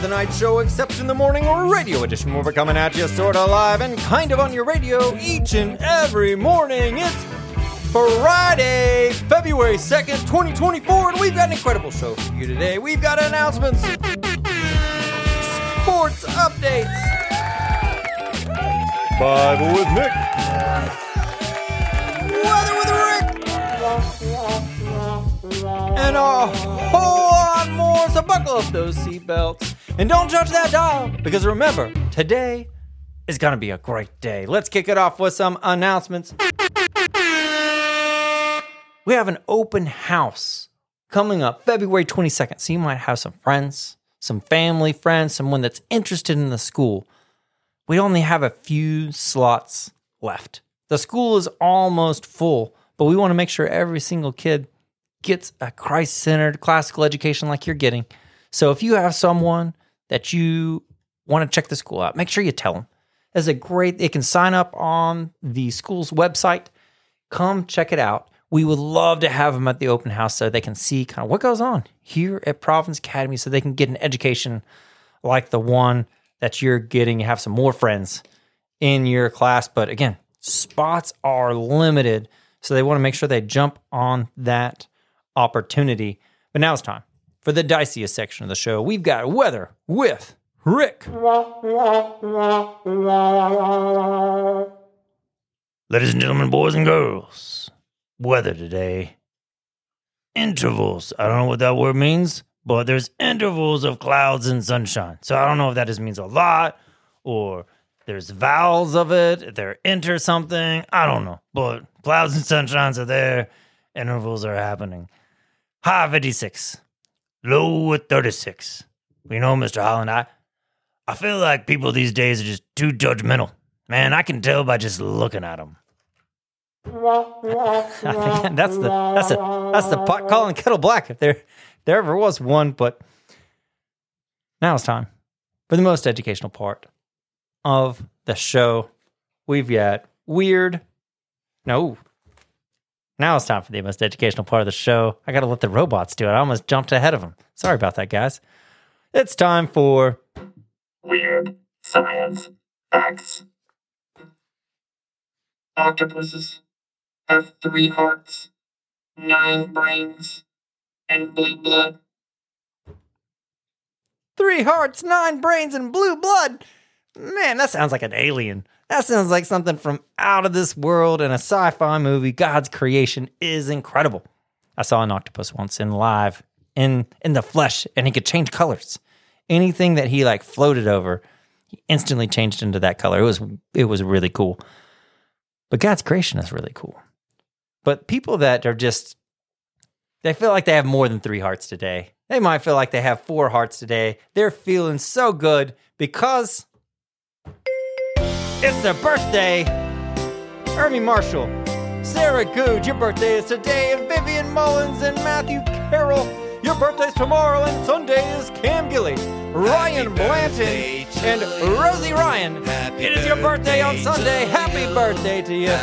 of the Knight show, except in the morning or radio edition, where we're coming at you sort of live and kind of on your radio each and every morning. It's Friday, February 2nd, 2024, and we've got an incredible show for you today. We've got announcements, sports updates, Bible with Nick, weather with Rick, and a whole lot more. So buckle up those seatbelts and don't touch that dial because remember, today is going to be a great day. Let's kick it off with some announcements. We have an open house coming up February 22nd. So you might have some friends, some family friends, someone that's interested in the school. We only have a few slots left. The school is almost full, but we want to make sure every single kid gets a Christ centered classical education like you're getting. So if you have someone that you want to check the school out, make sure you tell them. It's a great, they can sign up on the school's website. Come check it out. We would love to have them at the open house so they can see kind of what goes on here at Providence Academy so they can get an education like the one that you're getting. You have some more friends in your class. But again, spots are limited. So they want to make sure they jump on that opportunity. But now it's time for the diciest section of the show. We've got weather with Rick. Ladies and gentlemen, boys and girls, weather today. Intervals. I don't know what that word means, but there's intervals of clouds and sunshine. So I don't know if that just means a lot or there's vowels of it, they're enter something. I don't know. But clouds and sunshines are there, intervals are happening. High 56, low at 36. You know, Mr. Holland, I, I feel like people these days are just too judgmental. Man, I can tell by just looking at them. That's the that's the that's the pot calling kettle black if there there ever was one. But now it's time for the most educational part of the show. We've got weird. No. Now it's time for the most educational part of the show. I got to let the robots do it. I almost jumped ahead of them. Sorry about that, guys. It's time for Weird science facts. Octopuses have three hearts, nine brains, and blue blood. three hearts, nine brains, and blue blood. Man, that sounds like an alien. That sounds like something from out of this world in a sci fi movie. God's creation is incredible. I saw an octopus once in live in in the flesh, and he could change colors. Anything that he like floated over, he instantly changed into that color. It was it was really cool. But God's creation is really cool. But people that are just they feel like they have more than three hearts today. They might feel like they have four hearts today. They're feeling so good because it's their birthday. Ernie Marshall, Sarah Good, your birthday is today, and Vivian Mullins and Matthew Carroll. Your birthday's tomorrow, and Sunday is Cam Gilly, Ryan Blanton, and Rosie Ryan. It is your birthday on Sunday. Happy birthday to you.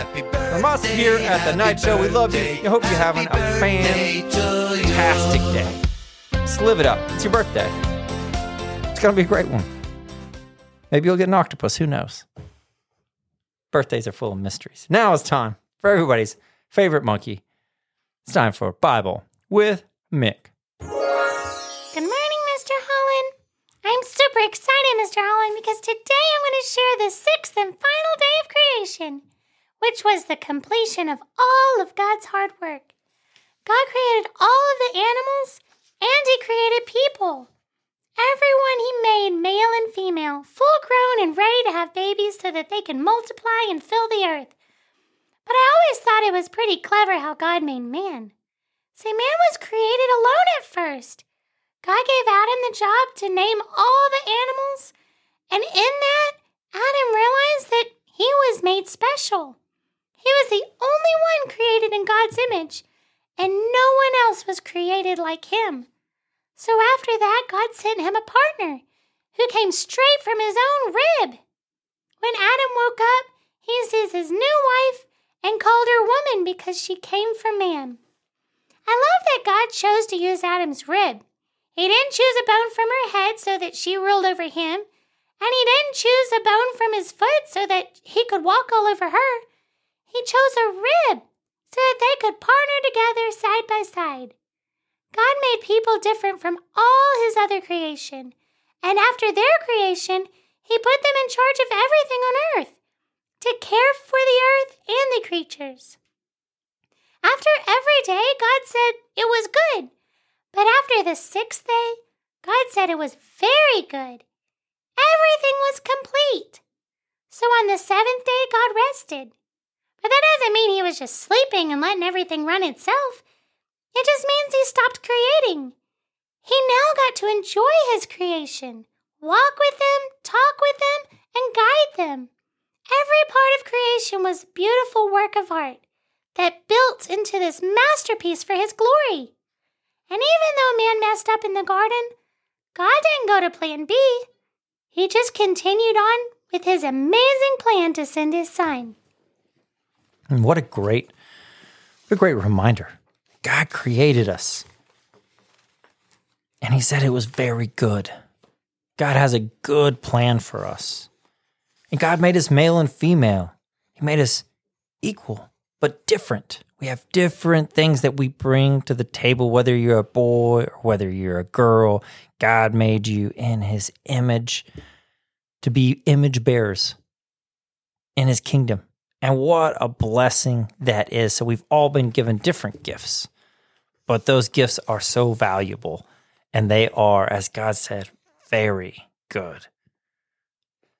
From us here at the Knight Show, we love you. We hope you're having a fantastic day. Just live it up. It's your birthday. It's going to be a great one. Maybe you'll get an octopus. Who knows? Birthdays are full of mysteries. Now it's time for everybody's favorite monkey. It's time for Bible with Mick. Good morning, Mr. Holland. I'm super excited, Mr. Holland, because today I'm going to share the sixth and final day of creation, which was the completion of all of God's hard work. God created all of the animals and He created people. Everyone He made, male and female, full grown and ready to have babies so that they can multiply and fill the earth. But I always thought it was pretty clever how God made man. See, man was created alone at first. God gave Adam the job to name all the animals, and in that, Adam realized that he was made special. He was the only one created in God's image, and no one else was created like him. So after that, God sent him a partner who came straight from his own rib. When Adam woke up, he sees his new wife and called her woman because she came from man. I love that God chose to use Adam's rib. He didn't choose a bone from her head so that she ruled over him, and he didn't choose a bone from his foot so that he could walk all over her. He chose a rib so that they could partner together side by side. God made people different from all his other creation, and after their creation, he put them in charge of everything on earth to care for the earth and the creatures. After every day, God said it was good. But after the sixth day, God said it was very good. Everything was complete. So on the seventh day, God rested. But that doesn't mean he was just sleeping and letting everything run itself. It just means he stopped creating. He now got to enjoy his creation, walk with them, talk with them, and guide them. Every part of creation was a beautiful work of art that built into this masterpiece for his glory. And even though man messed up in the garden, God didn't go to plan B. He just continued on with his amazing plan to send his son. And what a great, what a great reminder. God created us. And he said it was very good. God has a good plan for us. And God made us male and female. He made us equal, but different. We have different things that we bring to the table, whether you're a boy or whether you're a girl. God made you in his image to be image bearers in his kingdom. And what a blessing that is. So we've all been given different gifts, but those gifts are so valuable. And they are, as God said, very good.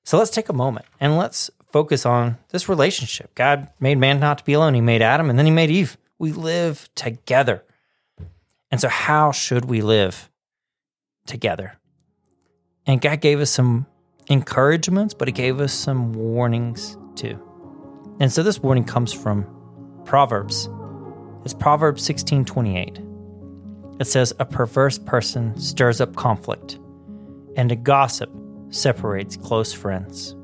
So let's take a moment and let's focus on this relationship. God made man not to be alone. He made Adam and then he made Eve. We live together. And so, how should we live together? And God gave us some encouragements, but He gave us some warnings too. And so, this warning comes from Proverbs. It's Proverbs 16 28. It says, A perverse person stirs up conflict, and a gossip separates close friends.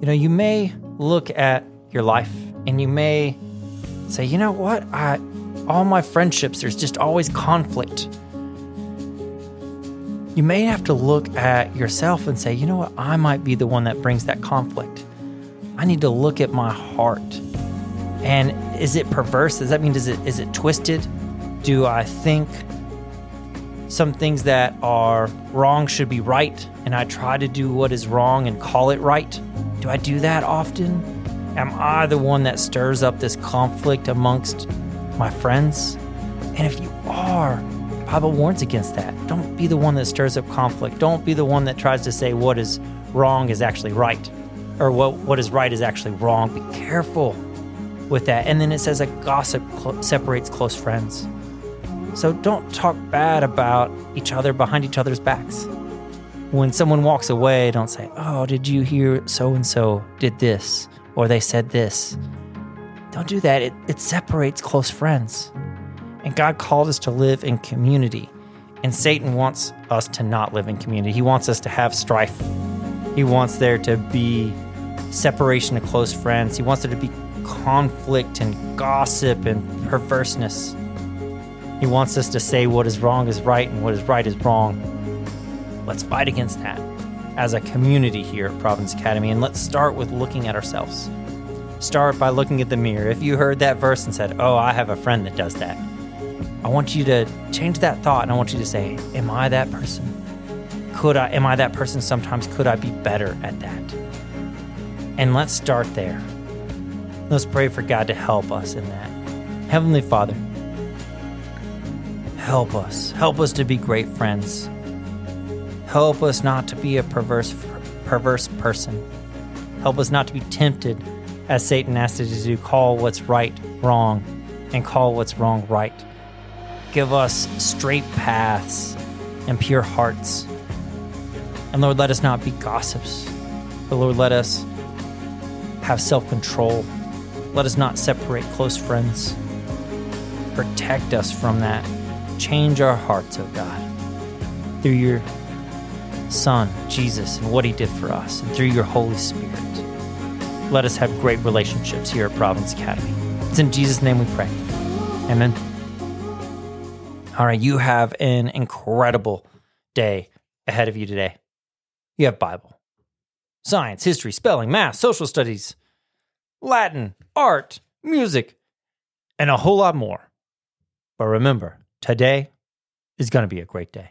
You know, you may look at your life and you may say, you know what? I all my friendships, there's just always conflict. You may have to look at yourself and say, you know what? I might be the one that brings that conflict. I need to look at my heart. And is it perverse? Does that mean is it is it twisted? Do I think some things that are wrong should be right and I try to do what is wrong and call it right? Do I do that often? Am I the one that stirs up this conflict amongst my friends? And if you are, the Bible warns against that. Don't be the one that stirs up conflict. Don't be the one that tries to say what is wrong is actually right or what, what is right is actually wrong. Be careful with that. And then it says a gossip cl- separates close friends. So don't talk bad about each other behind each other's backs. When someone walks away, don't say, Oh, did you hear so and so did this? Or they said this. Don't do that. It, it separates close friends. And God called us to live in community. And Satan wants us to not live in community. He wants us to have strife. He wants there to be separation of close friends. He wants there to be conflict and gossip and perverseness. He wants us to say what is wrong is right and what is right is wrong. Let's fight against that as a community here at Providence Academy. And let's start with looking at ourselves. Start by looking at the mirror. If you heard that verse and said, Oh, I have a friend that does that, I want you to change that thought and I want you to say, Am I that person? Could I, am I that person sometimes? Could I be better at that? And let's start there. Let's pray for God to help us in that. Heavenly Father, help us. Help us to be great friends. Help us not to be a perverse perverse person. Help us not to be tempted as Satan asked us to do, call what's right wrong and call what's wrong right. Give us straight paths and pure hearts. And Lord, let us not be gossips. But Lord, let us have self control. Let us not separate close friends. Protect us from that. Change our hearts, O oh God, through your Son, Jesus, and what he did for us, and through your Holy Spirit. Let us have great relationships here at Providence Academy. It's in Jesus' name we pray. Amen. All right, you have an incredible day ahead of you today. You have Bible, science, history, spelling, math, social studies, Latin, art, music, and a whole lot more. But remember, today is going to be a great day.